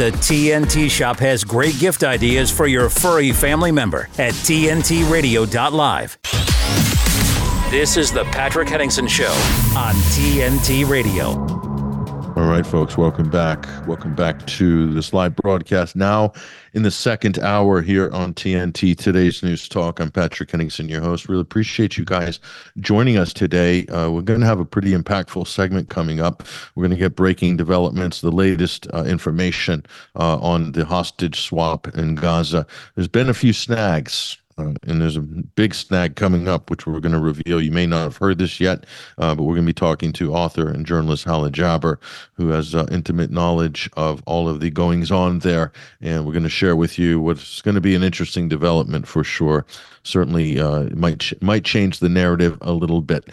The TNT Shop has great gift ideas for your furry family member at TNTRadio.live. This is the Patrick Henningsen Show on TNT Radio. All right, folks, welcome back. Welcome back to this live broadcast now in the second hour here on TNT Today's News Talk. I'm Patrick Henningsen, your host. Really appreciate you guys joining us today. Uh, we're going to have a pretty impactful segment coming up. We're going to get breaking developments, the latest uh, information uh, on the hostage swap in Gaza. There's been a few snags uh, and there's a big snag coming up, which we're going to reveal. You may not have heard this yet, uh, but we're going to be talking to author and journalist Hala Jaber, who has uh, intimate knowledge of all of the goings on there. And we're going to share with you what's going to be an interesting development for sure. Certainly, uh, might ch- might change the narrative a little bit.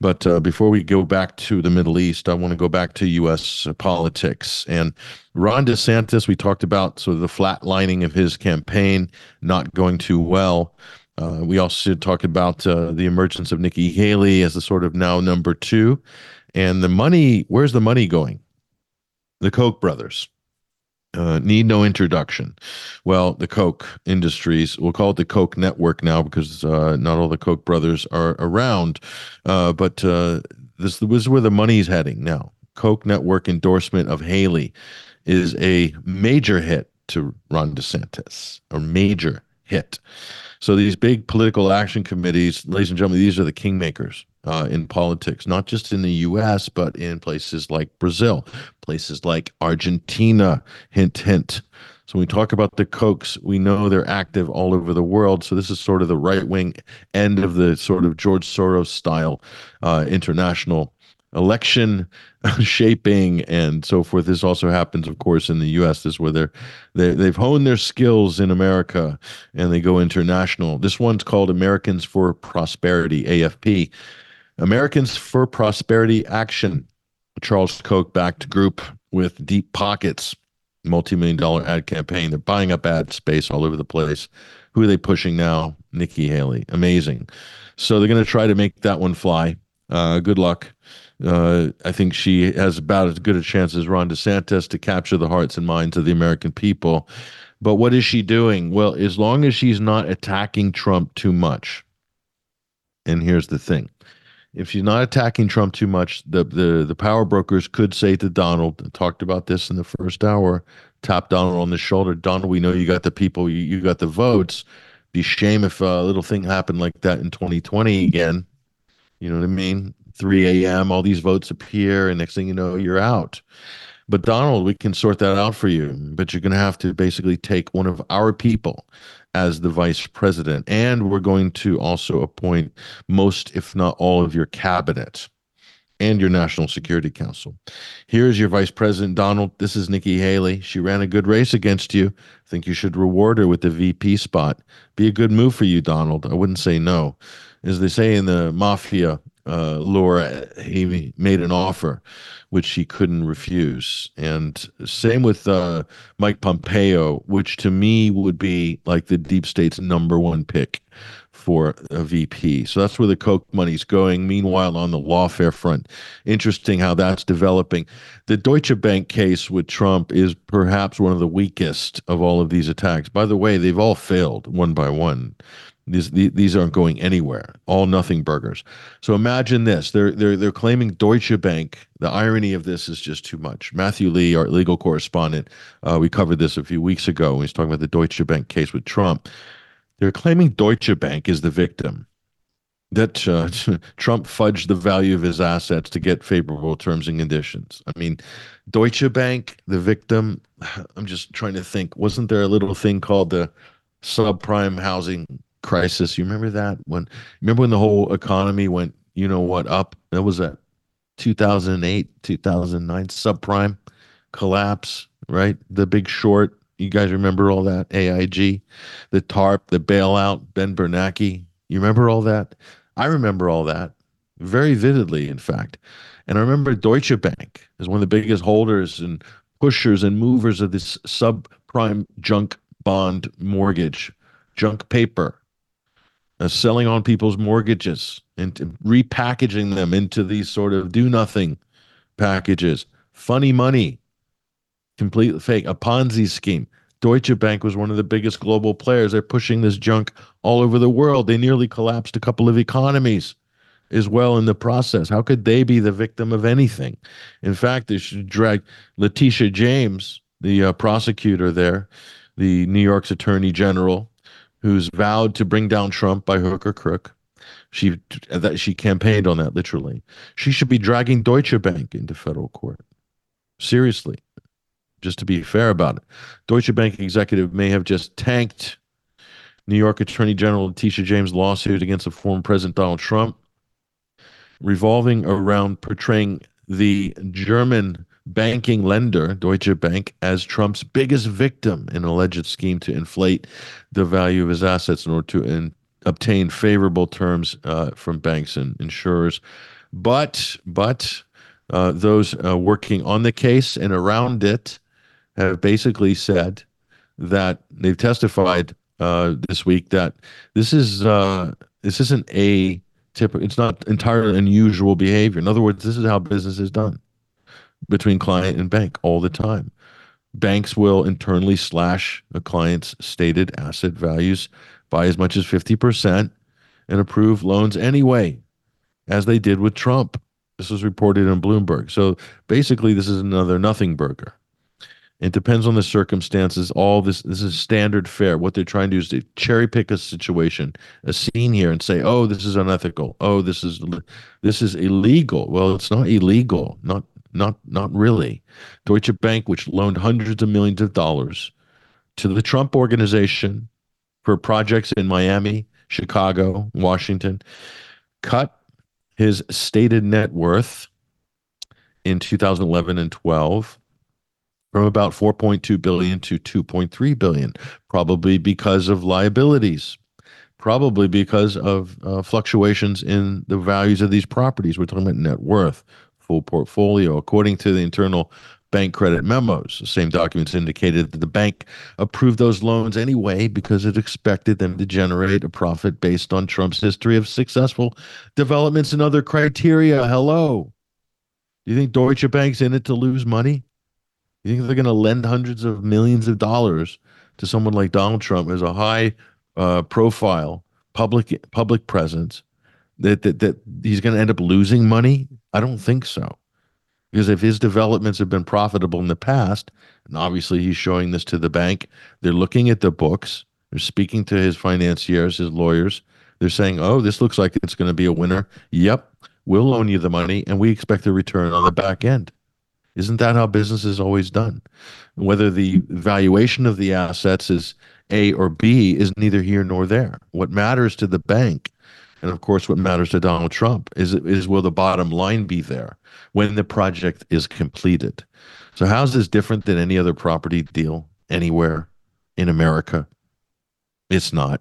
But uh, before we go back to the Middle East, I want to go back to U.S. politics. And Ron DeSantis, we talked about sort of the flatlining of his campaign, not going too well. Uh, we also talked about uh, the emergence of Nikki Haley as the sort of now number two. And the money, where's the money going? The Koch brothers. Uh, need no introduction. Well, the Koch Industries, we'll call it the Koch Network now because uh, not all the Koch brothers are around. Uh, but uh, this, this is where the money's heading now. Koch Network endorsement of Haley is a major hit to Ron DeSantis, a major hit. So these big political action committees, ladies and gentlemen, these are the kingmakers uh, in politics, not just in the U.S., but in places like Brazil, places like Argentina. Hint, hint. So when we talk about the Kochs, we know they're active all over the world. So this is sort of the right wing end of the sort of George Soros style uh, international election shaping and so forth. This also happens, of course, in the U.S. This is where they're, they they've honed their skills in America and they go international. This one's called Americans for Prosperity (AFP). Americans for Prosperity Action, Charles Koch backed group with deep pockets, multi-million dollar ad campaign. They're buying up ad space all over the place. Who are they pushing now? Nikki Haley. Amazing. So they're going to try to make that one fly. Uh, good luck. Uh, I think she has about as good a chance as Ron DeSantis to capture the hearts and minds of the American people. But what is she doing? Well, as long as she's not attacking Trump too much, and here's the thing if she's not attacking Trump too much, the the the power brokers could say to Donald, talked about this in the first hour, tap Donald on the shoulder, Donald, we know you got the people, you, you got the votes. Be shame if a little thing happened like that in 2020 again. You know what I mean? 3 a.m. All these votes appear, and next thing you know, you're out. But Donald, we can sort that out for you. But you're going to have to basically take one of our people as the vice president. And we're going to also appoint most, if not all, of your cabinet and your National Security Council. Here's your Vice President, Donald. This is Nikki Haley. She ran a good race against you. I think you should reward her with the VP spot. Be a good move for you, Donald. I wouldn't say no. As they say in the mafia uh, lore, he made an offer which he couldn't refuse. And same with uh, Mike Pompeo, which to me would be like the deep state's number one pick for a VP. So that's where the Koch money's going. Meanwhile, on the lawfare front, interesting how that's developing. The Deutsche Bank case with Trump is perhaps one of the weakest of all of these attacks. By the way, they've all failed one by one. These, these aren't going anywhere. All nothing burgers. So imagine this: they're they're they're claiming Deutsche Bank. The irony of this is just too much. Matthew Lee, our legal correspondent, uh, we covered this a few weeks ago he was talking about the Deutsche Bank case with Trump. They're claiming Deutsche Bank is the victim. That uh, Trump fudged the value of his assets to get favorable terms and conditions. I mean, Deutsche Bank, the victim. I'm just trying to think. Wasn't there a little thing called the subprime housing crisis. You remember that when remember when the whole economy went, you know what, up? That was a 2008, 2009 subprime collapse, right? The big short. You guys remember all that? AIG, the TARP, the bailout, Ben Bernanke. You remember all that? I remember all that very vividly, in fact. And I remember Deutsche Bank is one of the biggest holders and pushers and movers of this subprime junk bond mortgage, junk paper uh, selling on people's mortgages and repackaging them into these sort of do nothing packages. Funny money. Completely fake. A Ponzi scheme. Deutsche Bank was one of the biggest global players. They're pushing this junk all over the world. They nearly collapsed a couple of economies as well in the process. How could they be the victim of anything? In fact, they should drag Letitia James, the uh, prosecutor there, the New York's attorney general, who's vowed to bring down Trump by hook or crook. She that she campaigned on that literally. She should be dragging Deutsche Bank into federal court. Seriously, just to be fair about it. Deutsche Bank executive may have just tanked New York Attorney General Letitia James' lawsuit against the former President Donald Trump, revolving around portraying the German banking lender, Deutsche Bank, as Trump's biggest victim in an alleged scheme to inflate the value of his assets in order to in, obtain favorable terms uh, from banks and insurers. But, but uh, those uh, working on the case and around it have basically said that they've testified uh, this week that this is uh, this isn't a typical. It's not entirely unusual behavior. In other words, this is how business is done between client and bank all the time. Banks will internally slash a client's stated asset values by as much as 50% and approve loans anyway, as they did with Trump. This was reported in Bloomberg. So basically, this is another nothing burger. It depends on the circumstances. All this this is standard fare. What they're trying to do is to cherry pick a situation, a scene here, and say, "Oh, this is unethical. Oh, this is this is illegal." Well, it's not illegal. Not not not really. Deutsche Bank, which loaned hundreds of millions of dollars to the Trump organization for projects in Miami, Chicago, Washington, cut his stated net worth in 2011 and 12 from about 4.2 billion to 2.3 billion, probably because of liabilities, probably because of uh, fluctuations in the values of these properties. We're talking about net worth, full portfolio, according to the internal bank credit memos. The same documents indicated that the bank approved those loans anyway because it expected them to generate a profit based on Trump's history of successful developments and other criteria. Hello. Do you think Deutsche Bank's in it to lose money? You think they're going to lend hundreds of millions of dollars to someone like Donald Trump as a high uh, profile public public presence that, that that he's going to end up losing money? I don't think so. Because if his developments have been profitable in the past, and obviously he's showing this to the bank, they're looking at the books, they're speaking to his financiers, his lawyers. They're saying, "Oh, this looks like it's going to be a winner." Yep, we'll loan you the money, and we expect a return on the back end. Isn't that how business is always done? Whether the valuation of the assets is A or B is neither here nor there. What matters to the bank, and of course, what matters to Donald Trump, is is will the bottom line be there when the project is completed? So, how's this different than any other property deal anywhere in America? It's not.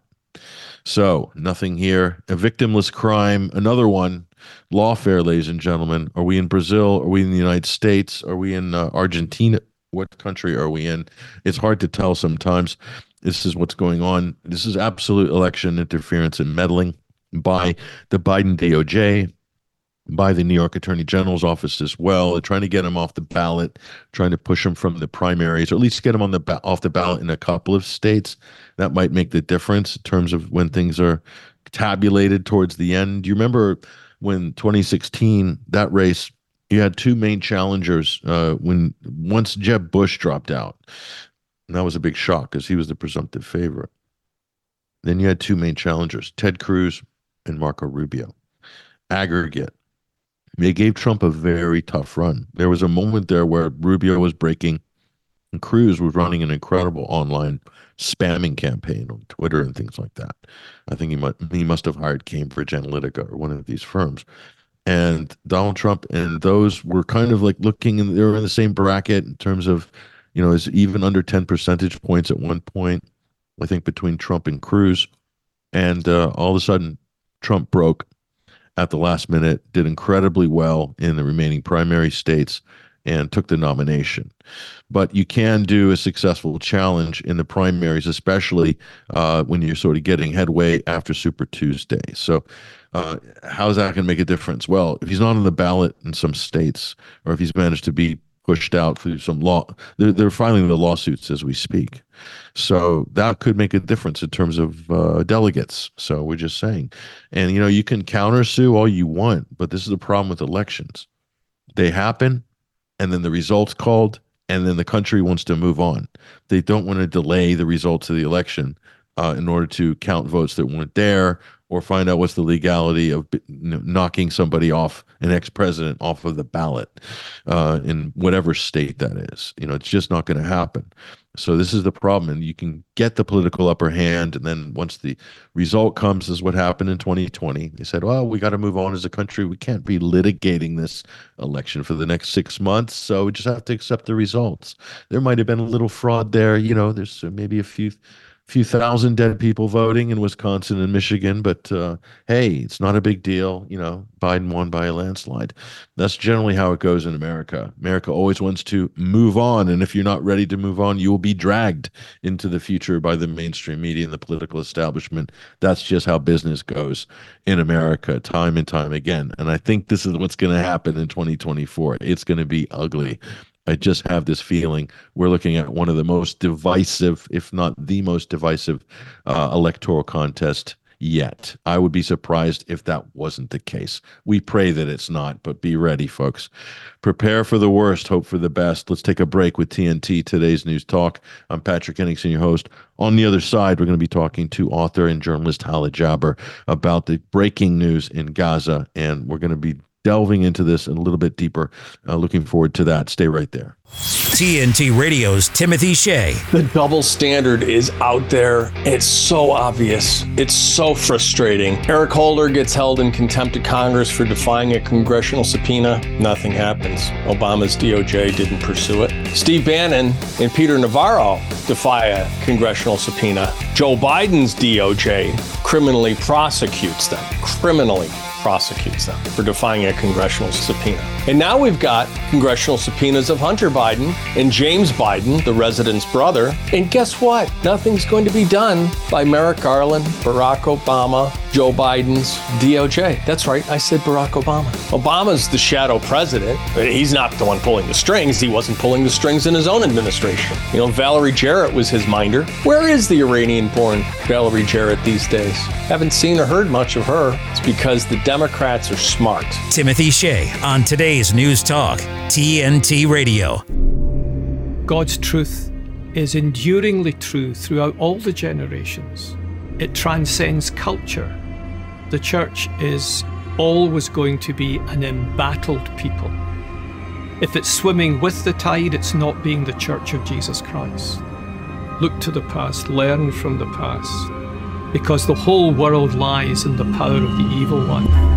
So, nothing here. A victimless crime, another one lawfare, ladies and gentlemen. Are we in Brazil? Are we in the United States? Are we in uh, Argentina? What country are we in? It's hard to tell sometimes. This is what's going on. This is absolute election interference and meddling by the Biden DOJ, by the New York Attorney General's office as well. Trying to get him off the ballot, trying to push him from the primaries, or at least get him on the off the ballot in a couple of states. That might make the difference in terms of when things are tabulated towards the end. Do you remember when 2016 that race you had two main challengers uh, when once Jeb Bush dropped out. And that was a big shock because he was the presumptive favorite. Then you had two main challengers, Ted Cruz and Marco Rubio. Aggregate. They gave Trump a very tough run. There was a moment there where Rubio was breaking and Cruz was running an incredible online spamming campaign on Twitter and things like that. I think he must he must have hired Cambridge Analytica or one of these firms. And Donald Trump and those were kind of like looking and they were in the same bracket in terms of, you know, is even under 10 percentage points at one point, I think between Trump and Cruz. And uh, all of a sudden, Trump broke at the last minute, did incredibly well in the remaining primary states, and took the nomination. But you can do a successful challenge in the primaries, especially uh, when you're sort of getting headway after Super Tuesday. So, uh, how's that going to make a difference? Well, if he's not on the ballot in some states, or if he's managed to be pushed out through some law. They're, they're filing the lawsuits as we speak. So that could make a difference in terms of uh, delegates. So we're just saying. And, you know, you can countersue all you want, but this is the problem with elections. They happen, and then the results called, and then the country wants to move on. They don't want to delay the results of the election uh, in order to count votes that weren't there or find out what's the legality of knocking somebody off, an ex-president off of the ballot uh, in whatever state that is. You know, it's just not going to happen. So this is the problem, and you can get the political upper hand, and then once the result comes, is what happened in 2020. They said, "Well, we got to move on as a country. We can't be litigating this election for the next six months, so we just have to accept the results." There might have been a little fraud there. You know, there's maybe a few few thousand dead people voting in Wisconsin and Michigan, but uh, hey, it's not a big deal. You know, Biden won by a landslide. That's generally how it goes in America. America always wants to move on, and if you're not ready to move on, you will be dragged into the future by the mainstream media and the political establishment. That's just how business goes in America, time and time again. And I think this is what's going to happen in 2024. It's going to be ugly. I just have this feeling we're looking at one of the most divisive, if not the most divisive, uh, electoral contest yet. I would be surprised if that wasn't the case. We pray that it's not, but be ready, folks. Prepare for the worst, hope for the best. Let's take a break with TNT Today's News Talk. I'm Patrick Henningsen, your host. On the other side, we're going to be talking to author and journalist Hala Jaber about the breaking news in Gaza, and we're going to be delving into this and a little bit deeper. Uh, looking forward to that. Stay right there. TNT Radio's Timothy Shea. The double standard is out there. It's so obvious. It's so frustrating. Eric Holder gets held in contempt of Congress for defying a congressional subpoena. Nothing happens. Obama's DOJ didn't pursue it. Steve Bannon and Peter Navarro defy a congressional subpoena. Joe Biden's DOJ criminally prosecutes them. Criminally prosecutes them for defying a congressional subpoena. And now we've got congressional subpoenas of Hunter Biden and James Biden, the resident's brother. And guess what? Nothing's going to be done by Merrick Garland, Barack Obama, Joe Biden's DOJ. That's right, I said Barack Obama. Obama's the shadow president. He's not the one pulling the strings. He wasn't pulling the strings in his own administration. You know, Valerie Jarrett was his minder. Where is the Iranian born Valerie Jarrett these days? Haven't seen or heard much of her. It's because the Democrats are smart. Timothy Shea on today's News Talk, TNT Radio. God's truth is enduringly true throughout all the generations. It transcends culture. The church is always going to be an embattled people. If it's swimming with the tide, it's not being the church of Jesus Christ. Look to the past, learn from the past, because the whole world lies in the power of the evil one.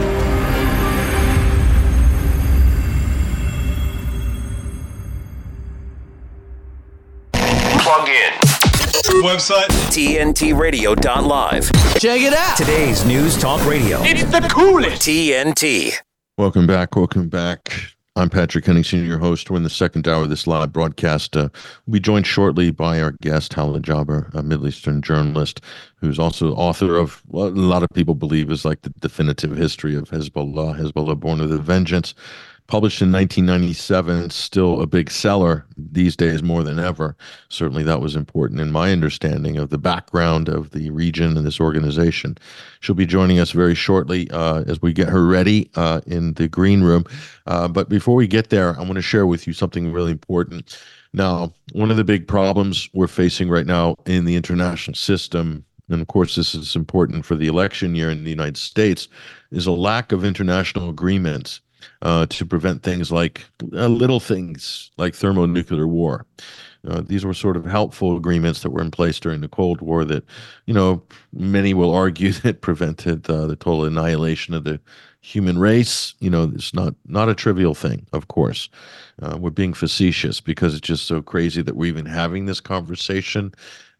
Website TNTRadio.live. Check it out. Today's News Talk Radio. It's the coolest. TNT. Welcome back. Welcome back. I'm Patrick Henningsen, your host. We're in the second hour of this live broadcast. Uh, we'll be joined shortly by our guest, Hala Jaber, a Middle Eastern journalist who's also author of what a lot of people believe is like the definitive history of Hezbollah, Hezbollah Born with a Vengeance. Published in 1997, still a big seller these days more than ever. Certainly, that was important in my understanding of the background of the region and this organization. She'll be joining us very shortly uh, as we get her ready uh, in the green room. Uh, but before we get there, I want to share with you something really important. Now, one of the big problems we're facing right now in the international system and of course, this is important for the election year in the United States, is a lack of international agreements uh, to prevent things like uh, little things like thermonuclear war. Uh, these were sort of helpful agreements that were in place during the Cold War that, you know, many will argue that prevented uh, the total annihilation of the human race. You know, it's not not a trivial thing, of course. Uh, we're being facetious because it's just so crazy that we're even having this conversation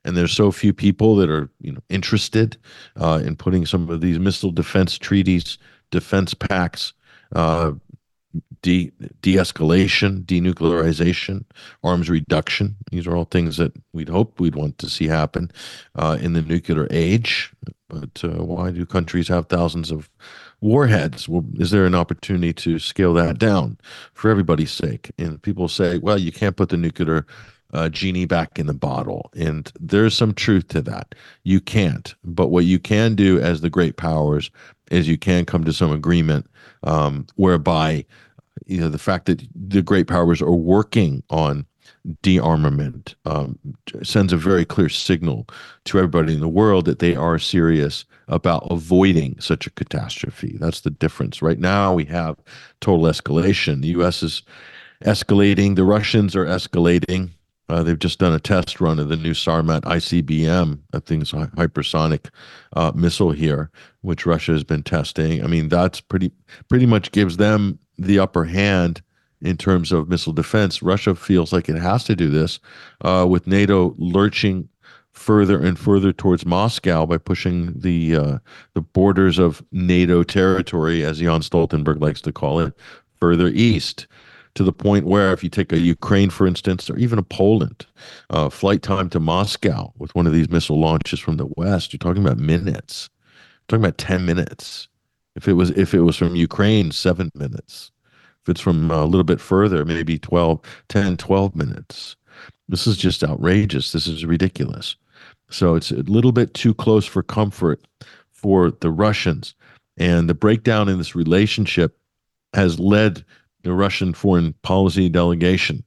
and there's so few people that are you know interested uh, in putting some of these missile defense treaties, defense pacts, uh, de de-escalation, denuclearization, arms reduction. These are all things that we'd hope we'd want to see happen uh, in the nuclear age. But uh, why do countries have thousands of warheads? Well, is there an opportunity to scale that down for everybody's sake? And people say, well, you can't put the nuclear uh, genie back in the bottle. And there's some truth to that. You can't. But what you can do as the great powers is you can come to some agreement um, whereby you know the fact that the great powers are working on de-armament um, sends a very clear signal to everybody in the world that they are serious about avoiding such a catastrophe. That's the difference. Right now, we have total escalation. The U.S. is escalating. The Russians are escalating. Uh, they've just done a test run of the new Sarmat ICBM, I think it's a hypersonic uh, missile here, which Russia has been testing. I mean, that's pretty pretty much gives them the upper hand in terms of missile defense. Russia feels like it has to do this uh, with NATO lurching further and further towards Moscow by pushing the uh, the borders of NATO territory, as Jan Stoltenberg likes to call it, further east to the point where if you take a Ukraine, for instance, or even a Poland, uh, flight time to Moscow with one of these missile launches from the west, you're talking about minutes. You're talking about 10 minutes. If it was if it was from Ukraine, seven minutes. If it's from uh, a little bit further, maybe 12, 10, 12 minutes. This is just outrageous. This is ridiculous. So it's a little bit too close for comfort for the Russians. And the breakdown in this relationship has led the Russian foreign policy delegation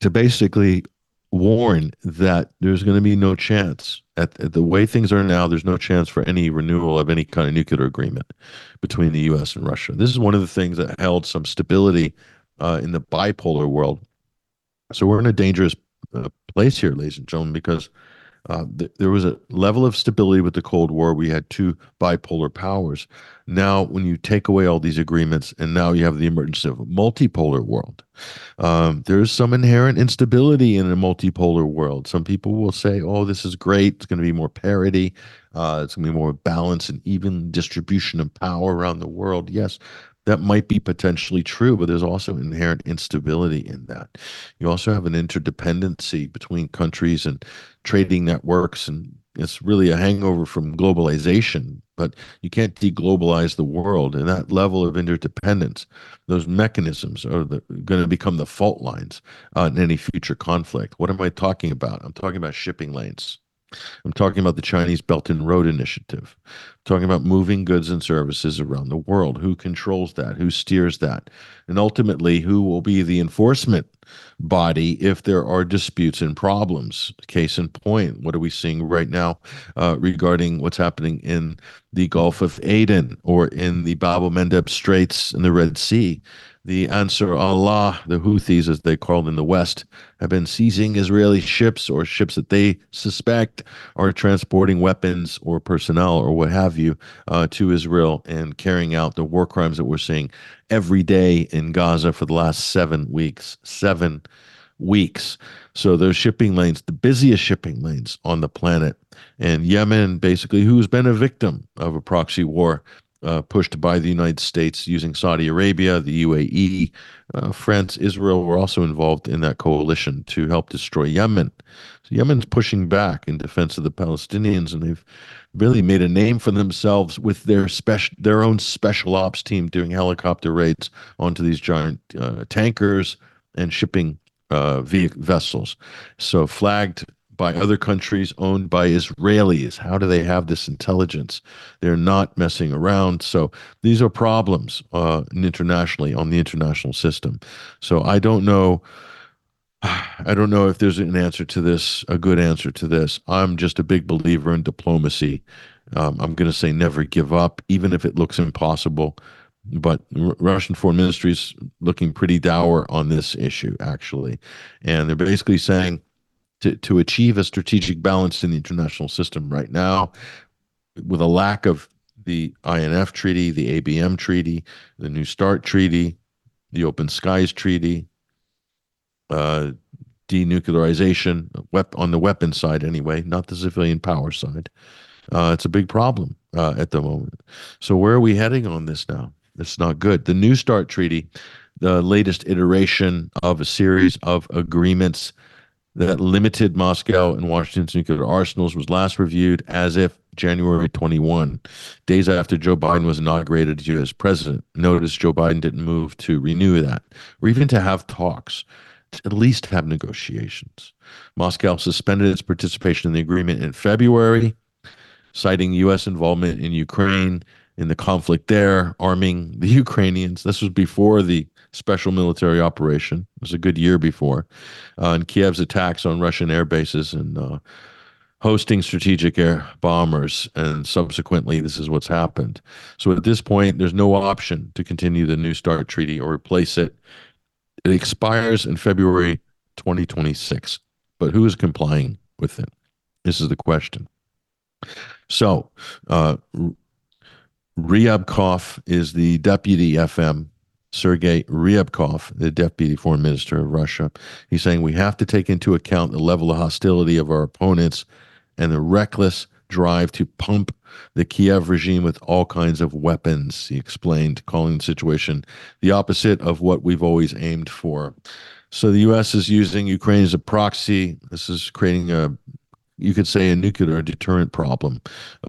to basically warn that there's going to be no chance. At, at, the way things are now there's no chance for any renewal of any kind of nuclear agreement between the US and Russia. This is one of the things that held some stability uh, in the bipolar world. So we're in a dangerous uh, place here ladies and gentlemen because uh, th- there was a level of stability with the Cold War. We had two bipolar powers. Now, when you take away all these agreements, and now you have the emergence of a multipolar world, um, there's some inherent instability in a multipolar world. Some people will say, "Oh, this is great. It's going to be more parity. Uh, it's going to be more balance and even distribution of power around the world." Yes, that might be potentially true, but there's also inherent instability in that. You also have an interdependency between countries and trading networks, and it's really a hangover from globalization. But you can't deglobalize the world, and that level of interdependence, those mechanisms are going to become the fault lines uh, in any future conflict. What am I talking about? I'm talking about shipping lanes. I'm talking about the Chinese Belt and Road Initiative. I'm talking about moving goods and services around the world. Who controls that? Who steers that? And ultimately, who will be the enforcement body if there are disputes and problems? Case in point, what are we seeing right now uh, regarding what's happening in the Gulf of Aden or in the Bab el Mandeb Straits in the Red Sea? The Ansar Allah, the Houthis, as they call them in the West, have been seizing Israeli ships or ships that they suspect are transporting weapons or personnel or what have you uh, to Israel and carrying out the war crimes that we're seeing every day in Gaza for the last seven weeks. Seven weeks. So those shipping lanes, the busiest shipping lanes on the planet, and Yemen, basically, who's been a victim of a proxy war uh, pushed by the United States using Saudi Arabia, the UAE, uh, France, Israel were also involved in that coalition to help destroy Yemen. So Yemen's pushing back in defense of the Palestinians, and they've really made a name for themselves with their special, their own special ops team doing helicopter raids onto these giant uh, tankers and shipping uh, vessels. So flagged by other countries owned by Israelis. How do they have this intelligence? They're not messing around. So these are problems uh, internationally on the international system. So I don't know. I don't know if there's an answer to this, a good answer to this. I'm just a big believer in diplomacy. Um, I'm going to say never give up, even if it looks impossible. But R- Russian foreign ministry is looking pretty dour on this issue, actually. And they're basically saying to, to achieve a strategic balance in the international system right now with a lack of the INF treaty, the ABM treaty, the New START treaty, the Open Skies treaty, uh, denuclearization on the weapon side anyway, not the civilian power side. Uh, it's a big problem uh, at the moment. So where are we heading on this now? It's not good. The New START treaty, the latest iteration of a series of agreements that limited Moscow and Washington's nuclear arsenals was last reviewed as if January 21, days after Joe Biden was inaugurated as president. Notice Joe Biden didn't move to renew that or even to have talks, to at least have negotiations. Moscow suspended its participation in the agreement in February, citing U.S. involvement in Ukraine in the conflict there, arming the Ukrainians. This was before the special military operation. It was a good year before. Uh, and Kiev's attacks on Russian air bases and uh, hosting strategic air bombers. And subsequently, this is what's happened. So at this point, there's no option to continue the New START treaty or replace it. It expires in February 2026. But who is complying with it? This is the question. So, uh, Ryabkov is the deputy FM Sergei Ryabkov, the deputy foreign minister of Russia. He's saying we have to take into account the level of hostility of our opponents and the reckless drive to pump the Kiev regime with all kinds of weapons, he explained, calling the situation the opposite of what we've always aimed for. So the U.S. is using Ukraine as a proxy. This is creating a you could say a nuclear deterrent problem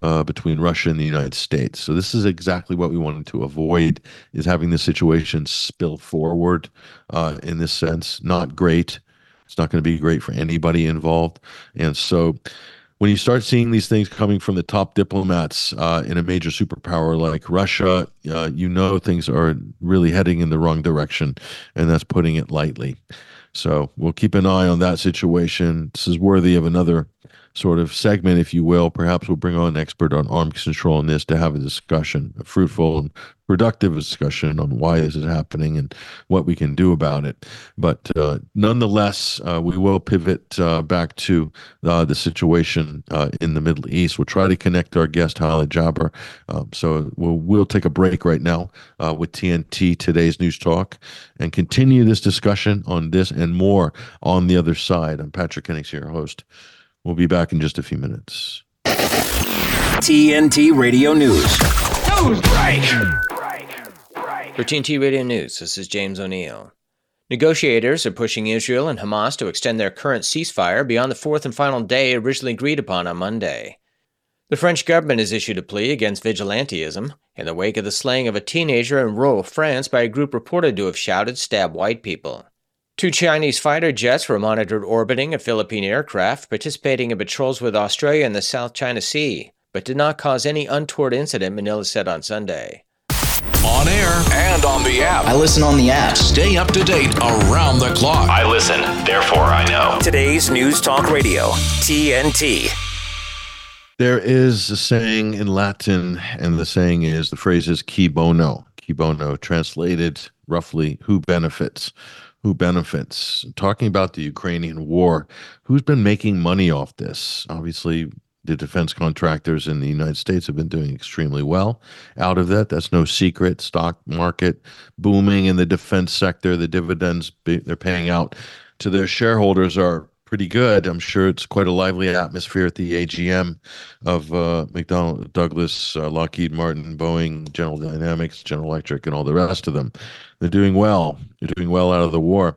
uh, between Russia and the United States. So this is exactly what we wanted to avoid: is having the situation spill forward uh, in this sense. Not great. It's not going to be great for anybody involved. And so, when you start seeing these things coming from the top diplomats uh, in a major superpower like Russia, uh, you know things are really heading in the wrong direction, and that's putting it lightly. So we'll keep an eye on that situation. This is worthy of another sort of segment, if you will. Perhaps we'll bring on an expert on arms control in this to have a discussion, a fruitful and productive discussion on why this is happening and what we can do about it. But uh, nonetheless, uh, we will pivot uh, back to uh, the situation uh, in the Middle East. We'll try to connect our guest, Hala Jaber. Um, so we'll, we'll take a break right now uh, with TNT Today's News Talk and continue this discussion on this and more on the other side. I'm Patrick Henningsen, your host. We'll be back in just a few minutes. TNT Radio News. News break. For TNT Radio News, this is James O'Neill. Negotiators are pushing Israel and Hamas to extend their current ceasefire beyond the fourth and final day originally agreed upon on Monday. The French government has issued a plea against vigilantism in the wake of the slaying of a teenager in rural France by a group reported to have shouted, Stab white people. Two Chinese fighter jets were monitored orbiting a Philippine aircraft participating in patrols with Australia in the South China Sea, but did not cause any untoward incident, Manila said on Sunday. On air and on the app. I listen on the app. Stay up to date around the clock. I listen, therefore I know. Today's News Talk Radio, TNT. There is a saying in Latin, and the saying is the phrase is "cui bono." Cui bono, translated roughly, "who benefits." Who benefits. Talking about the Ukrainian war, who's been making money off this? Obviously, the defense contractors in the United States have been doing extremely well out of that. That's no secret. Stock market booming in the defense sector. The dividends they're paying out to their shareholders are pretty good. I'm sure it's quite a lively atmosphere at the AGM of uh, McDonnell Douglas, uh, Lockheed Martin, Boeing, General Dynamics, General Electric, and all the rest of them. They're doing well. They're doing well out of the war.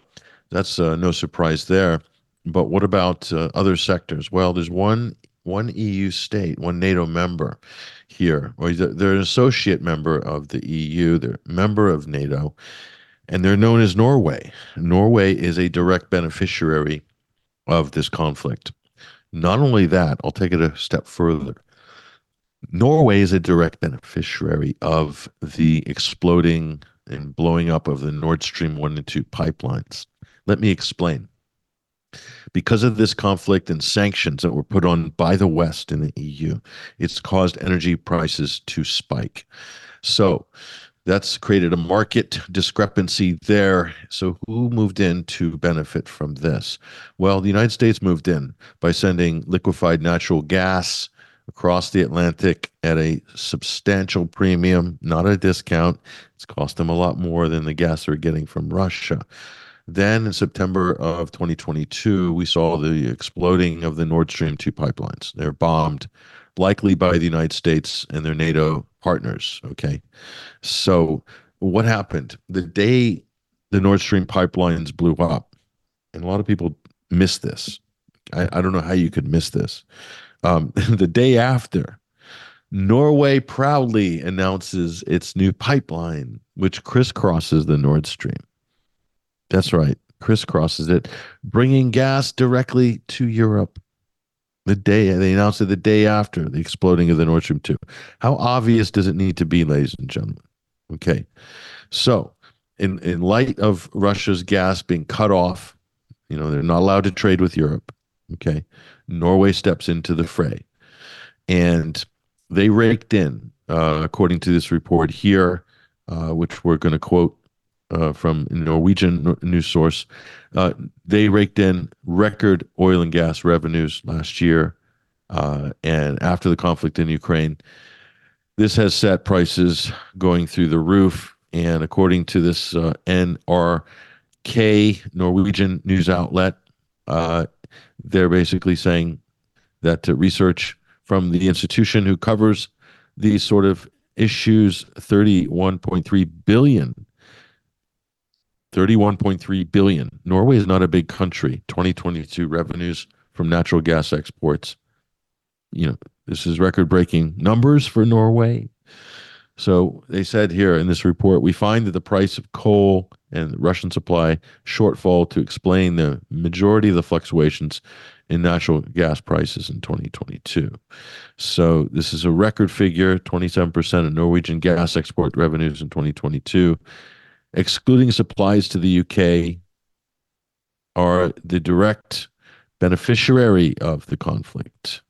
That's uh, no surprise there. But what about uh, other sectors? Well, there's one one EU state, one NATO member here, or they're an associate member of the EU. They're a member of NATO, and they're known as Norway. Norway is a direct beneficiary of this conflict. Not only that, I'll take it a step further. Norway is a direct beneficiary of the exploding and blowing up of the Nord Stream 1 and 2 pipelines. Let me explain. Because of this conflict and sanctions that were put on by the West in the EU, it's caused energy prices to spike. So that's created a market discrepancy there. So, who moved in to benefit from this? Well, the United States moved in by sending liquefied natural gas across the Atlantic at a substantial premium, not a discount. It's cost them a lot more than the gas they're getting from Russia. Then in September of 2022, we saw the exploding of the Nord Stream 2 pipelines. They're bombed, likely by the United States and their NATO partners. Okay. So what happened? The day the Nord Stream pipelines blew up, and a lot of people miss this. I, I don't know how you could miss this. Um, the day after, Norway proudly announces its new pipeline, which crisscrosses the Nord Stream. That's right, crisscrosses it, bringing gas directly to Europe. The day they announced it the day after the exploding of the Nord Stream 2. How obvious does it need to be, ladies and gentlemen? Okay. So, in, in light of Russia's gas being cut off, you know, they're not allowed to trade with Europe. Okay. Norway steps into the fray. And they raked in, uh, according to this report here, uh, which we're going to quote uh, from a Norwegian news source. Uh, they raked in record oil and gas revenues last year. Uh, and after the conflict in Ukraine, this has set prices going through the roof. And according to this uh, NRK Norwegian news outlet, uh, they're basically saying that research from the institution who covers these sort of issues 31.3 billion. 31.3 billion. Norway is not a big country. 2022 revenues from natural gas exports. You know this is record breaking numbers for norway so they said here in this report we find that the price of coal and russian supply shortfall to explain the majority of the fluctuations in natural gas prices in 2022. So this is a record figure 27% of Norwegian gas export revenues in 2022. Excluding supplies to the UK, are the direct beneficiary of the conflict.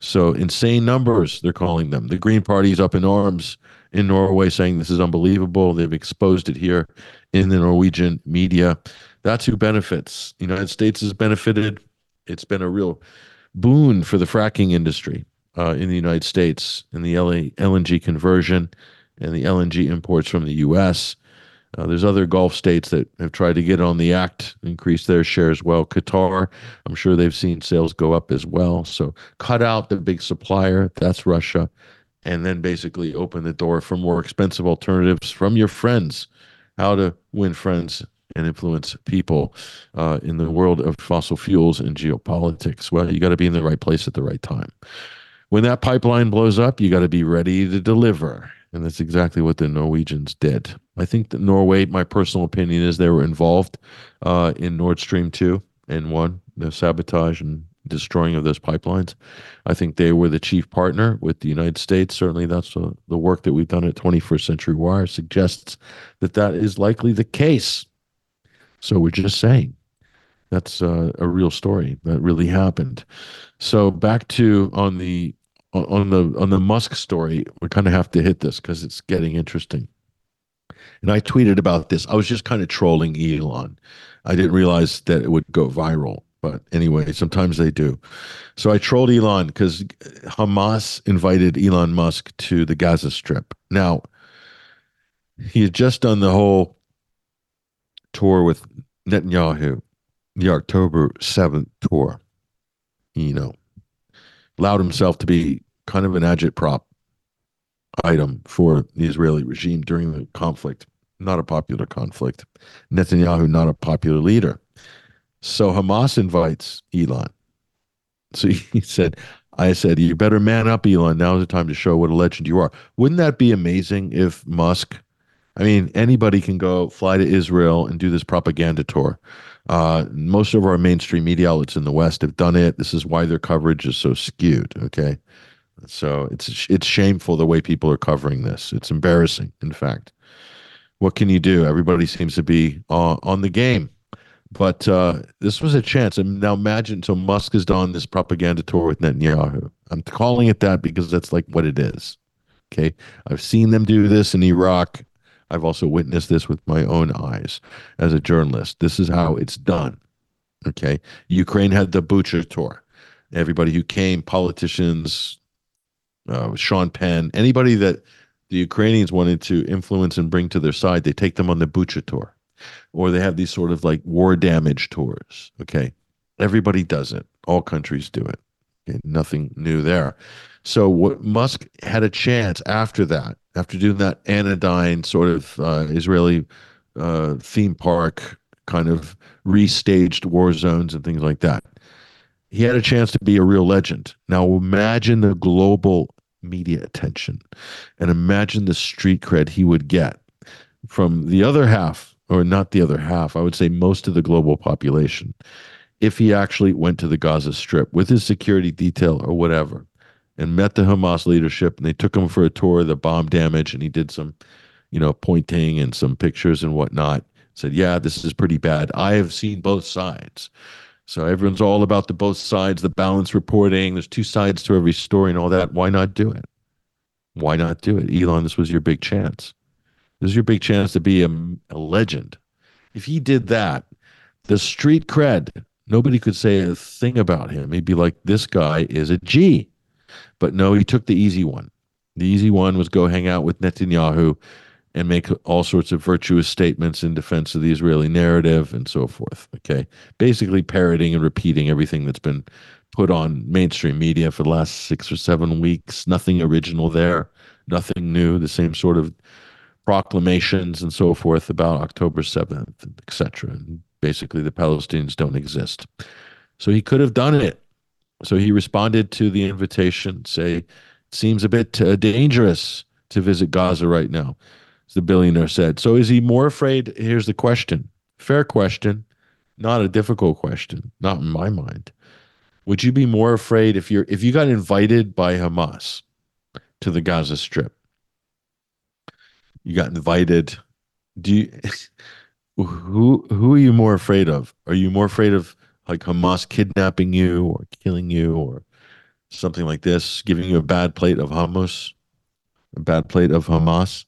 So insane numbers, they're calling them. The Green Party is up in arms in Norway saying this is unbelievable. They've exposed it here in the Norwegian media. That's who benefits. The United States has benefited it's been a real boon for the fracking industry uh, in the United States and the LA, LNG conversion and the LNG imports from the U.S. Uh, there's other Gulf states that have tried to get on the act, increase their share as well. Qatar, I'm sure they've seen sales go up as well. So cut out the big supplier, that's Russia, and then basically open the door for more expensive alternatives from your friends. How to win friends and influence people uh, in the world of fossil fuels and geopolitics. Well, you got to be in the right place at the right time. When that pipeline blows up, you got to be ready to deliver. And that's exactly what the Norwegians did. I think that Norway, my personal opinion is they were involved uh, in Nord Stream 2 and 1, the sabotage and destroying of those pipelines. I think they were the chief partner with the United States. Certainly, that's uh, the work that we've done at 21st Century Wire suggests that that is likely the case. So we're just saying that's uh, a real story that really happened. So back to on the on the on the Musk story, we kind of have to hit this because it's getting interesting. And I tweeted about this. I was just kind of trolling Elon. I didn't realize that it would go viral. But anyway, sometimes they do. So I trolled Elon because Hamas invited Elon Musk to the Gaza Strip. Now, he had just done the whole tour with Netanyahu, the October 7th tour. You know, allowed himself to be kind of an agitprop item for the Israeli regime during the conflict. Not a popular conflict. Netanyahu, not a popular leader. So Hamas invites Elon. So he said, I said, you better man up, Elon. Now's the time to show what a legend you are. Wouldn't that be amazing if Musk, I mean, anybody can go fly to Israel and do this propaganda tour. Uh, most of our mainstream media outlets in the West have done it. This is why their coverage is so skewed. Okay. So it's it's shameful the way people are covering this. It's embarrassing, in fact. What can you do? Everybody seems to be uh, on the game. But uh, this was a chance. And now imagine, so Musk has done this propaganda tour with Netanyahu. I'm calling it that because that's like what it is. Okay. I've seen them do this in Iraq. I've also witnessed this with my own eyes as a journalist. This is how it's done. Okay. Ukraine had the Bucha tour. Everybody who came, politicians, uh, Sean Penn, anybody that the Ukrainians wanted to influence and bring to their side, they take them on the Bucha tour or they have these sort of like war damage tours. Okay. Everybody does it. All countries do it. Okay? Nothing new there. So what Musk had a chance after that, after doing that anodyne sort of uh, Israeli uh, theme park kind of restaged war zones and things like that. He had a chance to be a real legend. Now imagine the global media attention and imagine the street cred he would get from the other half or not the other half, I would say most of the global population, if he actually went to the Gaza Strip with his security detail or whatever and met the Hamas leadership and they took him for a tour of the bomb damage and he did some, you know, pointing and some pictures and whatnot. Said, yeah, this is pretty bad. I have seen both sides. So everyone's all about the both sides, the balance reporting. There's two sides to every story and all that. Why not do it? Why not do it? Elon, this was your big chance. This is your big chance to be a, a legend. If he did that, the street cred, nobody could say a thing about him. He'd be like, this guy is a G. But no, he took the easy one. The easy one was go hang out with Netanyahu and make all sorts of virtuous statements in defense of the Israeli narrative and so forth. Okay. Basically parroting and repeating everything that's been put on mainstream media for the last six or seven weeks. Nothing original there, nothing new, the same sort of proclamations and so forth about October 7th, etc. And basically, the Palestinians don't exist. So he could have done it. So he responded to the invitation, say, it seems a bit uh, dangerous to visit Gaza right now, the billionaire said. So is he more afraid? Here's the question fair question, not a difficult question, not in my mind. Would you be more afraid if you're if you got invited by Hamas to the Gaza Strip? You got invited. Do you who who are you more afraid of? Are you more afraid of like Hamas kidnapping you or killing you or something like this, giving you a bad plate of hummus, a bad plate of Hamas?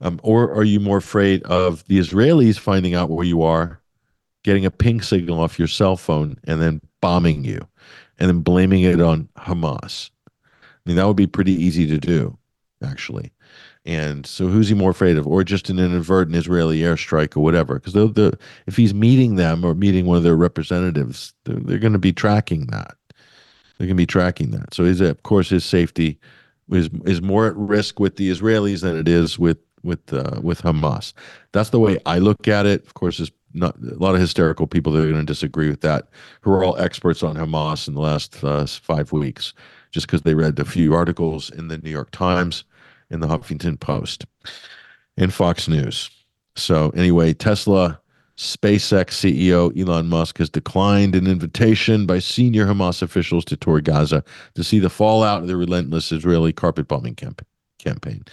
Um, or are you more afraid of the Israelis finding out where you are, getting a ping signal off your cell phone, and then bombing you, and then blaming it on Hamas? I mean, that would be pretty easy to do, actually. And so, who's he more afraid of, or just an inadvertent Israeli airstrike or whatever? Because the, if he's meeting them or meeting one of their representatives, they're, they're going to be tracking that. They're going to be tracking that. So, his of course his safety is is more at risk with the Israelis than it is with with uh, with Hamas. That's the way I look at it. Of course, there's not a lot of hysterical people that are going to disagree with that, who are all experts on Hamas in the last uh, five weeks, just because they read a few articles in the New York Times in the Huffington Post and Fox News. So anyway, Tesla SpaceX CEO Elon Musk has declined an invitation by senior Hamas officials to tour Gaza to see the fallout of the relentless Israeli carpet bombing camp- campaign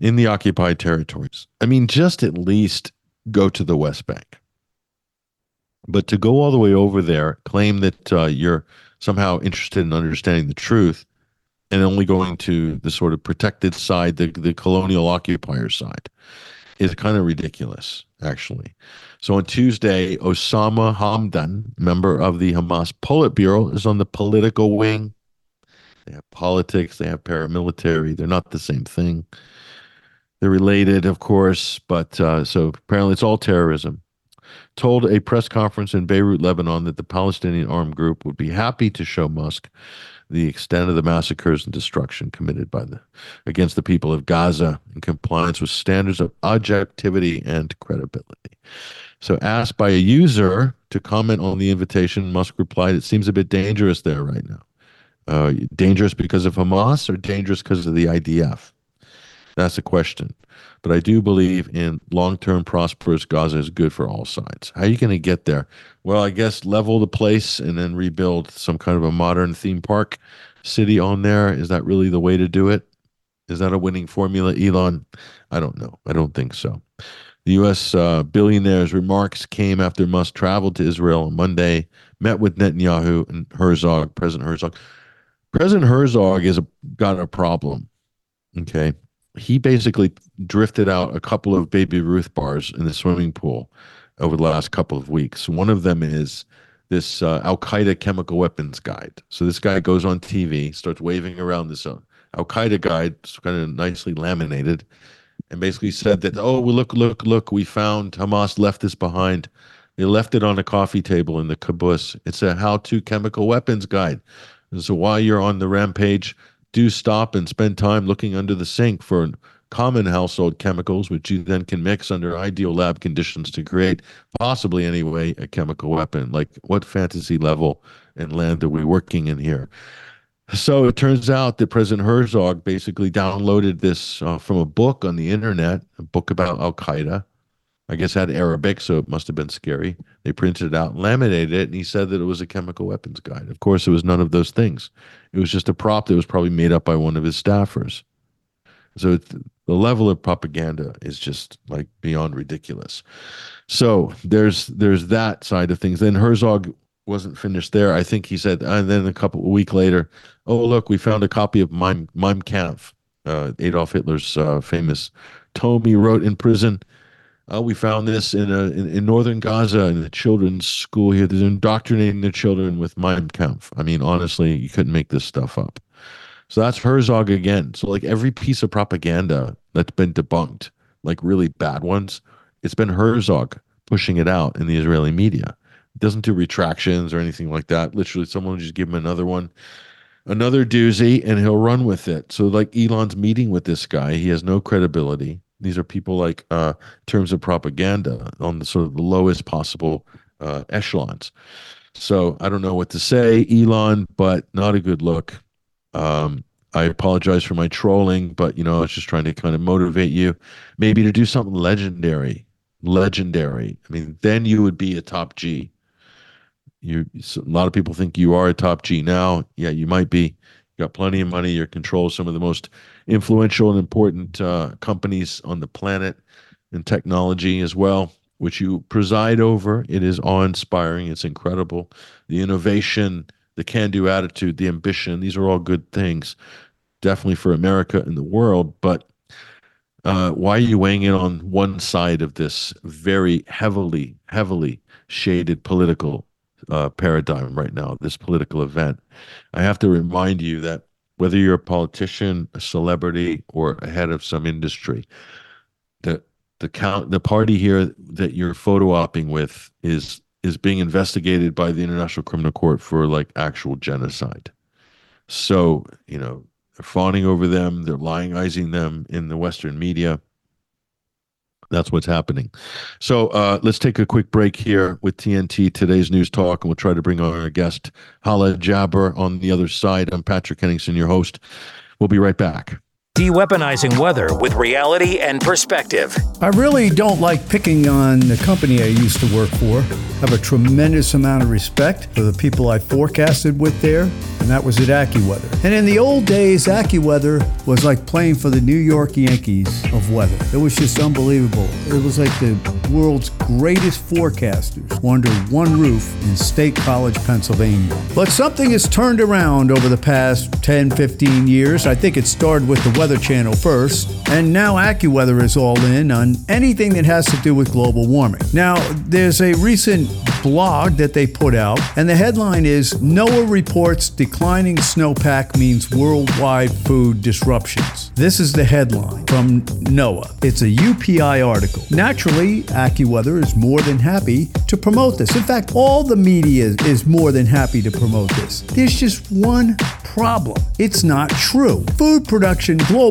in the occupied territories. I mean, just at least go to the West Bank. But to go all the way over there, claim that uh, you're somehow interested in understanding the truth, and only going to the sort of protected side, the, the colonial occupier side, is kind of ridiculous, actually. So on Tuesday, Osama Hamdan, member of the Hamas Politburo, is on the political wing. They have politics, they have paramilitary. They're not the same thing. They're related, of course, but uh, so apparently it's all terrorism. Told a press conference in Beirut, Lebanon, that the Palestinian armed group would be happy to show Musk the extent of the massacres and destruction committed by the against the people of Gaza in compliance with standards of objectivity and credibility. So, asked by a user to comment on the invitation, Musk replied, "It seems a bit dangerous there right now. Uh, dangerous because of Hamas, or dangerous because of the IDF? That's the question. But I do believe in long-term prosperous Gaza is good for all sides. How are you going to get there? Well, I guess level the place and then rebuild some kind of a modern theme park city on there. Is that really the way to do it? Is that a winning formula, Elon? I don't know. I don't think so. The U.S. Uh, billionaire's remarks came after Musk traveled to Israel on Monday, met with Netanyahu and Herzog, President Herzog. President Herzog has got a problem. Okay he basically drifted out a couple of baby Ruth bars in the swimming pool over the last couple of weeks. One of them is this uh, Al Qaeda chemical weapons guide. So this guy goes on TV, starts waving around this uh, Al Qaeda guide, kind of nicely laminated, and basically said that, oh, well, look, look, look, we found Hamas left this behind. They left it on a coffee table in the kibbutz. It's a how to chemical weapons guide. And so while you're on the rampage, do stop and spend time looking under the sink for common household chemicals, which you then can mix under ideal lab conditions to create, possibly anyway, a chemical weapon. Like, what fantasy level and land are we working in here? So it turns out that President Herzog basically downloaded this uh, from a book on the internet, a book about Al Qaeda. I guess had Arabic, so it must have been scary. They printed it out, laminated it, and he said that it was a chemical weapons guide. Of course, it was none of those things. It was just a prop that was probably made up by one of his staffers. So the level of propaganda is just like beyond ridiculous. So there's there's that side of things. Then Herzog wasn't finished there. I think he said, and then a couple a week later, oh look, we found a copy of Mein, Mein Kampf, uh, Adolf Hitler's uh, famous tome he wrote in prison. Uh, we found this in, a, in, in northern Gaza in the children's school here. They're indoctrinating their children with Mein Kampf. I mean, honestly, you couldn't make this stuff up. So that's Herzog again. So like every piece of propaganda that's been debunked, like really bad ones, it's been Herzog pushing it out in the Israeli media. Doesn't do retractions or anything like that. Literally, someone just give him another one, another doozy, and he'll run with it. So like Elon's meeting with this guy, he has no credibility. These are people like uh, in terms of propaganda on the sort of the lowest possible uh, echelons. So I don't know what to say, Elon, but not a good look. Um, I apologize for my trolling, but you know, I was just trying to kind of motivate you, maybe to do something legendary. Legendary. I mean, then you would be a top G. You, a lot of people think you are a top G now. Yeah, you might be. You got plenty of money. You control some of the most influential and important uh, companies on the planet and technology as well, which you preside over. It is awe inspiring. It's incredible. The innovation, the can do attitude, the ambition, these are all good things, definitely for America and the world. But uh, why are you weighing in on one side of this very heavily, heavily shaded political uh, paradigm right now, this political event? I have to remind you that whether you're a politician, a celebrity, or a head of some industry, the the count the party here that you're photo opping with is is being investigated by the International Criminal Court for like actual genocide. So, you know, they're fawning over them, they're lyingizing them in the Western media. That's what's happening. So uh, let's take a quick break here with TNT Today's News Talk, and we'll try to bring our guest, Hala Jaber, on the other side. I'm Patrick Henningsen, your host. We'll be right back. De-weaponizing weather with reality and perspective. I really don't like picking on the company I used to work for. I have a tremendous amount of respect for the people I forecasted with there, and that was at AccuWeather. And in the old days, AccuWeather was like playing for the New York Yankees of weather. It was just unbelievable. It was like the world's greatest forecasters under one roof in State College, Pennsylvania. But something has turned around over the past 10, 15 years. I think it started with the Weather Channel first, and now AccuWeather is all in on anything that has to do with global warming. Now, there's a recent blog that they put out, and the headline is NOAA reports declining snowpack means worldwide food disruptions. This is the headline from NOAA. It's a UPI article. Naturally, AccuWeather is more than happy to promote this. In fact, all the media is more than happy to promote this. There's just one problem. It's not true. Food production globally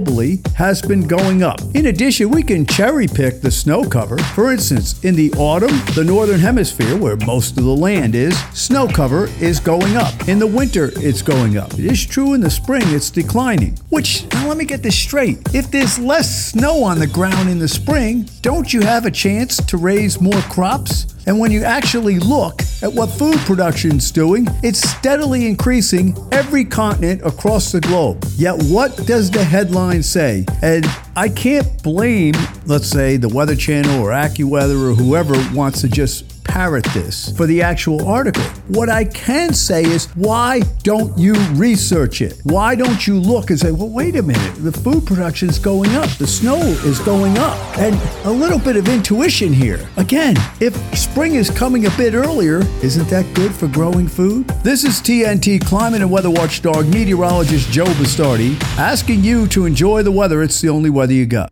has been going up. In addition, we can cherry pick the snow cover. For instance, in the autumn, the northern hemisphere, where most of the land is, snow cover is going up. In the winter, it's going up. It is true in the spring, it's declining. Which, now let me get this straight. If there's less snow on the ground in the spring, don't you have a chance to raise more crops? And when you actually look at what food production's doing, it's steadily increasing every continent across the globe. Yet what does the headline say? And I can't blame, let's say, the Weather Channel or AccuWeather or whoever wants to just parrot this for the actual article. What I can say is, why don't you research it? Why don't you look and say, well, wait a minute, the food production is going up, the snow is going up, and a little bit of intuition here. Again, if spring is coming a bit earlier, isn't that good for growing food? This is TNT climate and weather watchdog meteorologist Joe Bastardi asking you to enjoy the weather. It's the only weather you got.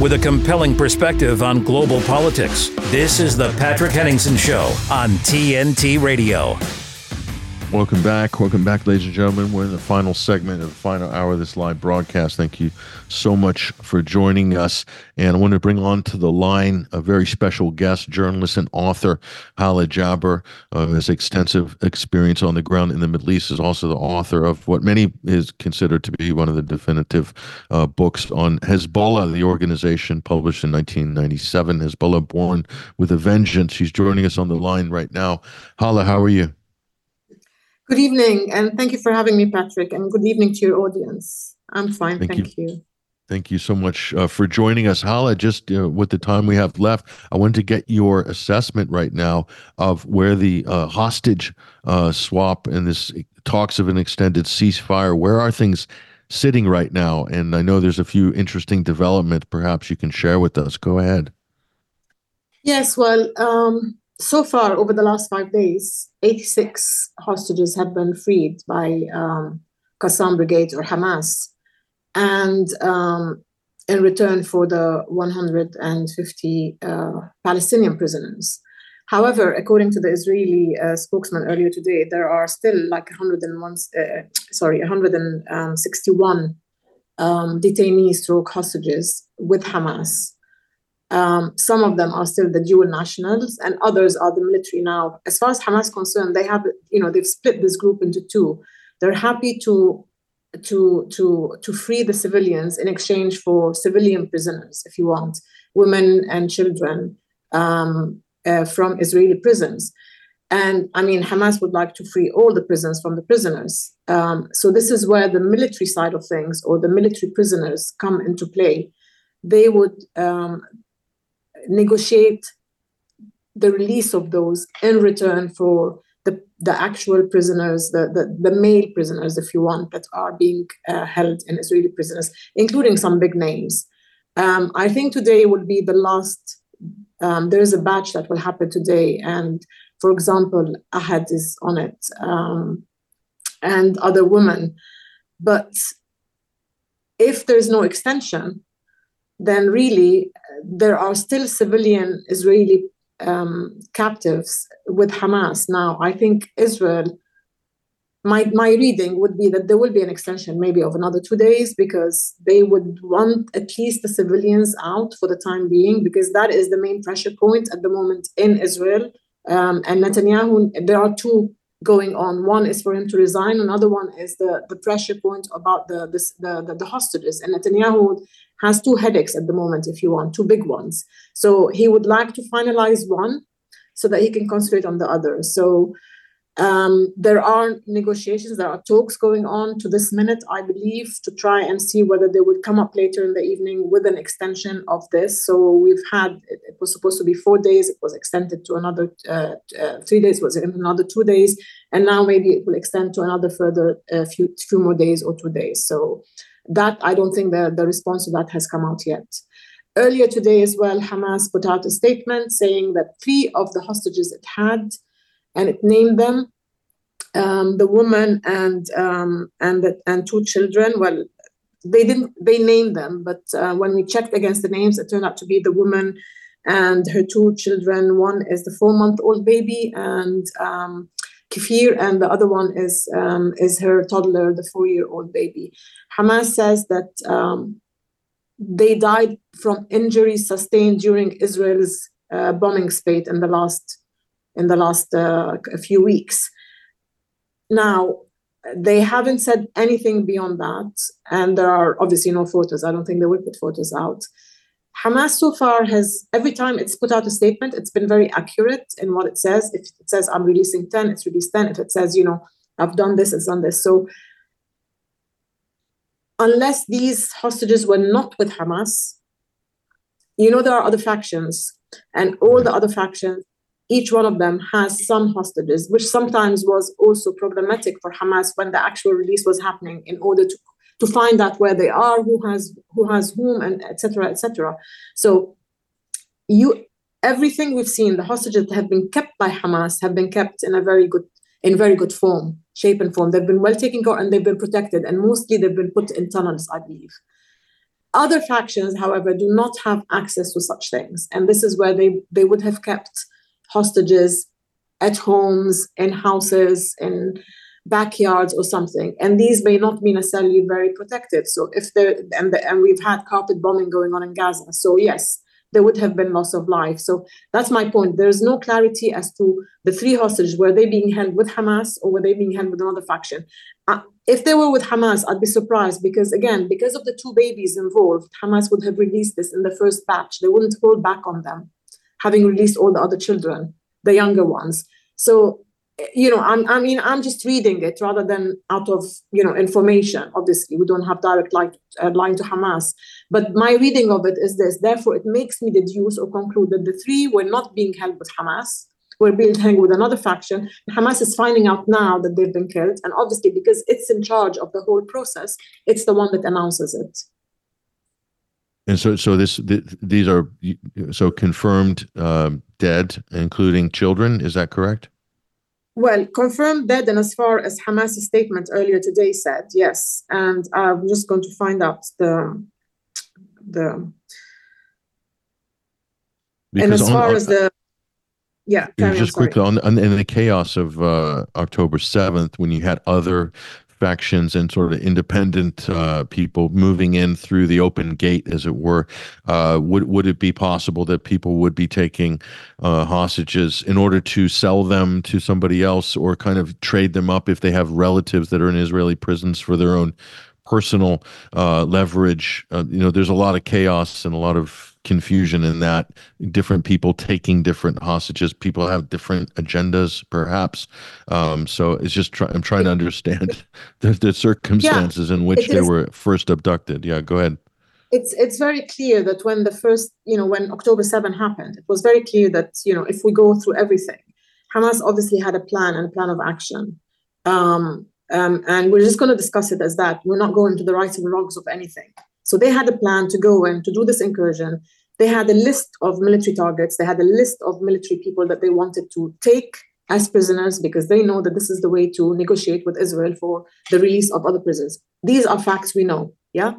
With a compelling perspective on global politics, this is the Patrick Henningsen Show on TNT Radio. Welcome back. Welcome back, ladies and gentlemen. We're in the final segment of the final hour of this live broadcast. Thank you so much for joining us. And I want to bring on to the line a very special guest, journalist and author, Hala Jaber, uh, has extensive experience on the ground in the Middle East, is also the author of what many is considered to be one of the definitive uh, books on Hezbollah, the organization published in 1997, Hezbollah Born with a Vengeance. She's joining us on the line right now. Hala, how are you? Good evening, and thank you for having me, Patrick, and good evening to your audience. I'm fine, thank, thank you. you. Thank you so much uh, for joining us. Hala, just uh, with the time we have left, I wanted to get your assessment right now of where the uh, hostage uh, swap and this talks of an extended ceasefire, where are things sitting right now? And I know there's a few interesting developments perhaps you can share with us. Go ahead. Yes, well, um, so far over the last five days, 86 hostages have been freed by um, Qassam Brigade or Hamas, and um, in return for the 150 uh, Palestinian prisoners. However, according to the Israeli uh, spokesman earlier today, there are still like 101, uh, sorry, 161 um, detainees stroke hostages with Hamas. Um, some of them are still the dual nationals, and others are the military now. As far as Hamas concerned, they have, you know, they've split this group into two. They're happy to to to to free the civilians in exchange for civilian prisoners, if you want, women and children um, uh, from Israeli prisons. And I mean, Hamas would like to free all the prisoners from the prisoners. Um, so this is where the military side of things, or the military prisoners, come into play. They would um, negotiate the release of those in return for the, the actual prisoners, the, the, the male prisoners, if you want, that are being uh, held in Israeli prisoners, including some big names. Um, I think today will be the last. Um, there is a batch that will happen today, and for example, Ahed is on it, um, and other women. But if there is no extension, then really there are still civilian Israeli um, captives with Hamas. Now, I think Israel, my, my reading would be that there will be an extension maybe of another two days because they would want at least the civilians out for the time being because that is the main pressure point at the moment in Israel. Um, and Netanyahu, there are two going on. One is for him to resign. Another one is the, the pressure point about the, the, the, the hostages. And Netanyahu has two headaches at the moment, if you want, two big ones. So he would like to finalize one so that he can concentrate on the other. So um, there are negotiations, there are talks going on to this minute, I believe, to try and see whether they would come up later in the evening with an extension of this. So we've had, it was supposed to be four days, it was extended to another uh, uh, three days, was another two days, and now maybe it will extend to another further uh, few, few more days or two days. So that, I don't think the, the response to that has come out yet. Earlier today as well, Hamas put out a statement saying that three of the hostages it had and it named them um, the woman and um, and the, and two children. Well, they didn't they named them, but uh, when we checked against the names, it turned out to be the woman and her two children. One is the four month old baby and um, Kfir, and the other one is um, is her toddler, the four year old baby. Hamas says that um, they died from injuries sustained during Israel's uh, bombing spate in the last in the last uh, few weeks. Now, they haven't said anything beyond that, and there are obviously no photos. I don't think they will put photos out. Hamas so far has, every time it's put out a statement, it's been very accurate in what it says. If it says, I'm releasing 10, it's released 10. If it says, you know, I've done this, it's done this. So, unless these hostages were not with Hamas, you know, there are other factions, and all the other factions each one of them has some hostages, which sometimes was also problematic for Hamas when the actual release was happening in order to, to find out where they are, who has who has whom, and etc. etc. So you everything we've seen, the hostages that have been kept by Hamas have been kept in a very good in very good form, shape and form. They've been well taken care and they've been protected, and mostly they've been put in tunnels, I believe. Other factions, however, do not have access to such things, and this is where they they would have kept hostages at homes, in houses, in backyards or something. And these may not be necessarily very protected. So if there and, the, and we've had carpet bombing going on in Gaza. So yes, there would have been loss of life. So that's my point. There's no clarity as to the three hostages. Were they being held with Hamas or were they being held with another faction? Uh, if they were with Hamas, I'd be surprised because, again, because of the two babies involved, Hamas would have released this in the first batch. They wouldn't hold back on them having released all the other children, the younger ones. So, you know, I'm, I mean, I'm just reading it rather than out of, you know, information. Obviously, we don't have direct line, uh, line to Hamas. But my reading of it is this. Therefore, it makes me deduce or conclude that the three were not being held with Hamas, were being held with another faction. Hamas is finding out now that they've been killed. And obviously, because it's in charge of the whole process, it's the one that announces it. And so, so this, th- these are so confirmed um, dead, including children. Is that correct? Well, confirmed dead, and as far as Hamas' statement earlier today said, yes. And I'm just going to find out the the. Because and as far on, as the yeah, just quickly on, on, in the chaos of uh, October seventh, when you had other factions and sort of independent uh, people moving in through the open gate, as it were. Uh, would would it be possible that people would be taking uh, hostages in order to sell them to somebody else, or kind of trade them up if they have relatives that are in Israeli prisons for their own personal uh, leverage? Uh, you know, there's a lot of chaos and a lot of confusion in that. Different people taking different hostages. People have different agendas perhaps. Um, so it's just try, i'm trying to understand the, the circumstances yeah, in which they were first abducted. Yeah go ahead. It's it's very clear that when the first you know when october 7 happened it was very clear that you know if we go through everything hamas obviously had a plan and a plan of action. Um, um, and we're just going to discuss it as that we're not going to the rights and wrongs of anything so they had a plan to go and to do this incursion. They had a list of military targets. They had a list of military people that they wanted to take as prisoners because they know that this is the way to negotiate with Israel for the release of other prisoners. These are facts we know. Yeah.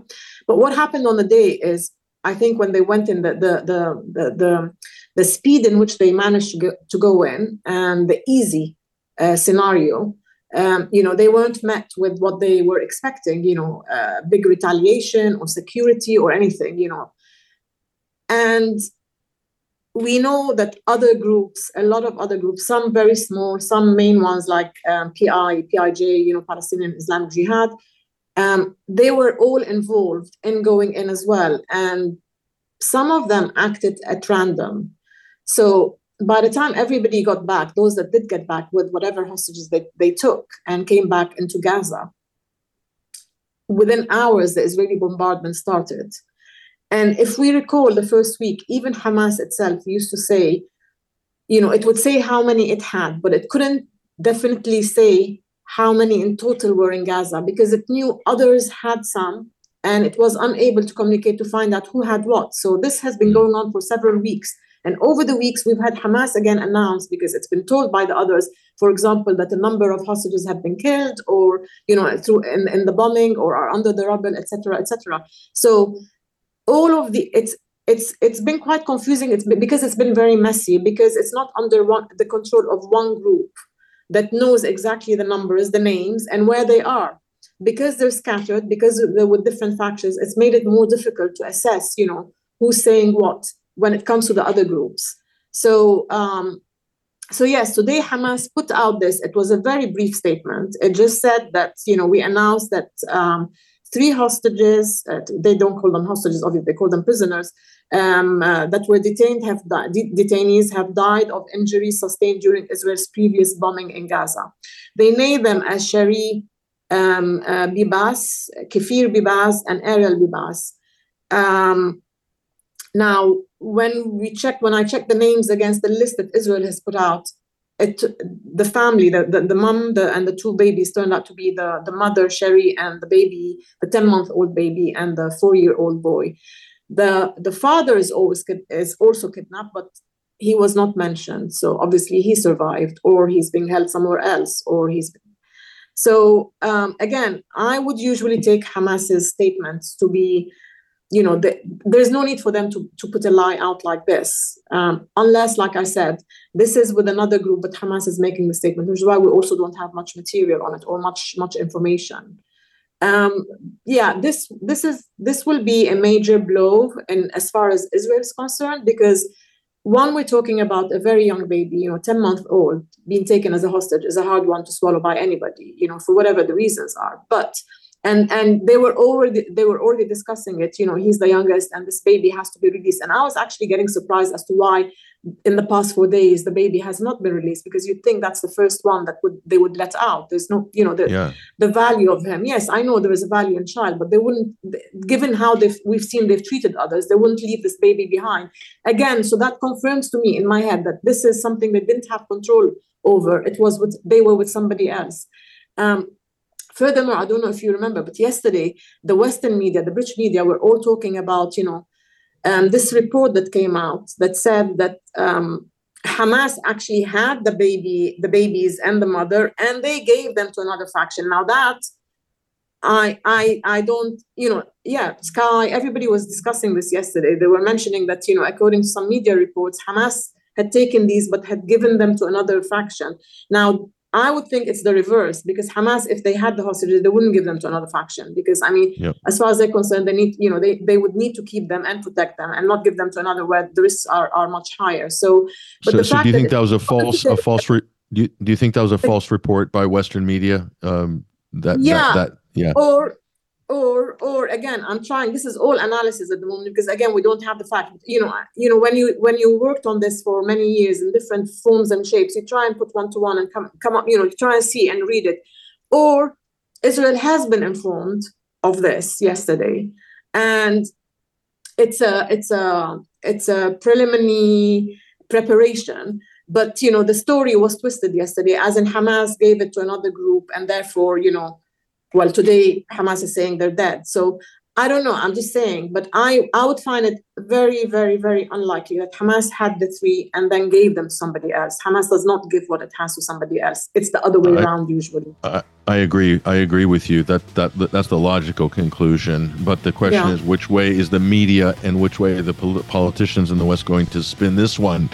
But what happened on the day is I think when they went in the the the the the, the speed in which they managed to go, to go in and the easy uh, scenario um, you know, they weren't met with what they were expecting, you know, uh, big retaliation or security or anything, you know. And we know that other groups, a lot of other groups, some very small, some main ones like um, PI, PIJ, you know, Palestinian Islamic Jihad, um, they were all involved in going in as well. And some of them acted at random. So by the time everybody got back, those that did get back with whatever hostages they, they took and came back into Gaza, within hours, the Israeli bombardment started. And if we recall the first week, even Hamas itself used to say, you know, it would say how many it had, but it couldn't definitely say how many in total were in Gaza because it knew others had some and it was unable to communicate to find out who had what. So this has been mm. going on for several weeks. And over the weeks, we've had Hamas again announce because it's been told by the others, for example, that a number of hostages have been killed, or you know, through in, in the bombing, or are under the rubble, etc., etc. So all of the it's it's it's been quite confusing. It's been, because it's been very messy because it's not under one the control of one group that knows exactly the numbers, the names, and where they are. Because they're scattered, because they're with different factions, it's made it more difficult to assess, you know, who's saying what when it comes to the other groups. So, um, so yes, today Hamas put out this. It was a very brief statement. It just said that you know we announced that um, three hostages. Uh, they don't call them hostages, obviously they call them prisoners. Um, uh, that were detained have di- detainees have died of injuries sustained during Israel's previous bombing in Gaza. They name them as Shari um, uh, Bibas, Kfir Bibas, and Ariel Bibas. Um, now, when we checked, when I checked the names against the list that Israel has put out, it the family, the the, the mom, the and the two babies turned out to be the the mother Sherry and the baby, the ten month old baby and the four year old boy. The the father is always is also kidnapped, but he was not mentioned. So obviously he survived, or he's being held somewhere else, or he's. So um, again, I would usually take Hamas's statements to be you know, the, there's no need for them to, to put a lie out like this, um, unless, like I said, this is with another group, but Hamas is making the statement, which is why we also don't have much material on it or much much information. Um, yeah, this this is this will be a major blow, and as far as Israel is concerned, because one, we're talking about a very young baby, you know, 10 month old, being taken as a hostage is a hard one to swallow by anybody, you know, for whatever the reasons are. But and and they were already they were already discussing it you know he's the youngest and this baby has to be released. And i was actually getting surprised as to why in the past four days the baby has not been released because you'd think that's the first one that would they would let out. There's no you know the yeah. the value of him. Yes i know there is a value in child but they wouldn't given how they've we've seen they've treated others they wouldn't leave this baby behind. Again so that confirms to me in my head that this is something they didn't have control over. It was with they were with somebody else. Um, Furthermore, I don't know if you remember, but yesterday the Western media, the British media, were all talking about, you know, um, this report that came out that said that um, Hamas actually had the baby, the babies and the mother, and they gave them to another faction. Now that I I I don't, you know, yeah, Sky, everybody was discussing this yesterday. They were mentioning that, you know, according to some media reports, Hamas had taken these but had given them to another faction. Now I would think it's the reverse because Hamas, if they had the hostages, they wouldn't give them to another faction. Because I mean, yep. as far as they're concerned, they need, you know, they, they would need to keep them and protect them and not give them to another where the risks are, are much higher. So, but so, so do you think that, that was a false a false re- do you, do you think that was a false report by Western media? Um, that yeah, that, that yeah, or or or again i'm trying this is all analysis at the moment because again we don't have the fact you know you know when you when you worked on this for many years in different forms and shapes you try and put one to one and come come up you know you try and see and read it. Or israel has been informed of this yesterday and it's a it's a it's a preliminary preparation but you know the story was twisted yesterday as in hamas gave it to another group and therefore you know well today hamas is saying they're dead. So i don't know. I'm just saying but i i would find it very very very unlikely that hamas had the three and then gave them to somebody else. Hamas does not give what it has to somebody else. It's the other way I, around usually. I, I agree. I agree with you. That that that's the logical conclusion. But the question yeah. is which way is the media and which way are the politicians in the west going to spin this one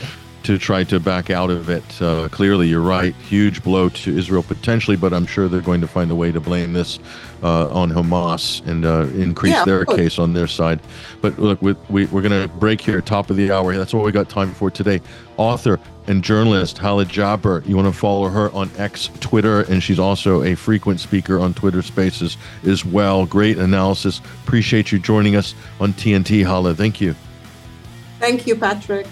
to try to back out of it. Uh, clearly, you're right. Huge blow to Israel potentially, but I'm sure they're going to find a way to blame this uh, on Hamas and uh, increase Yeah, their case on their side. But look, we, we, we're going to break here, top of the hour. That's all we got time for today. Author and journalist Hala Jaber. You want to follow her on X, Twitter, and she's also a frequent speaker on Twitter Spaces as well. Great analysis. Appreciate you joining us on TNT, Hala. Thank you. Thank you, Patrick.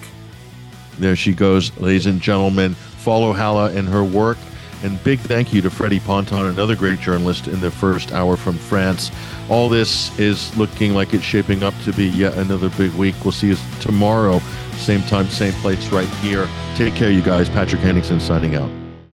There she goes, ladies and gentlemen. Follow Hala and her work. And big thank you to Freddie Ponton, another great journalist in the first hour from France. All this is looking like it's shaping up to be yet another big week. We'll see you tomorrow, same time, same place, right here. Take care, you guys. Patrick Henningsen signing out.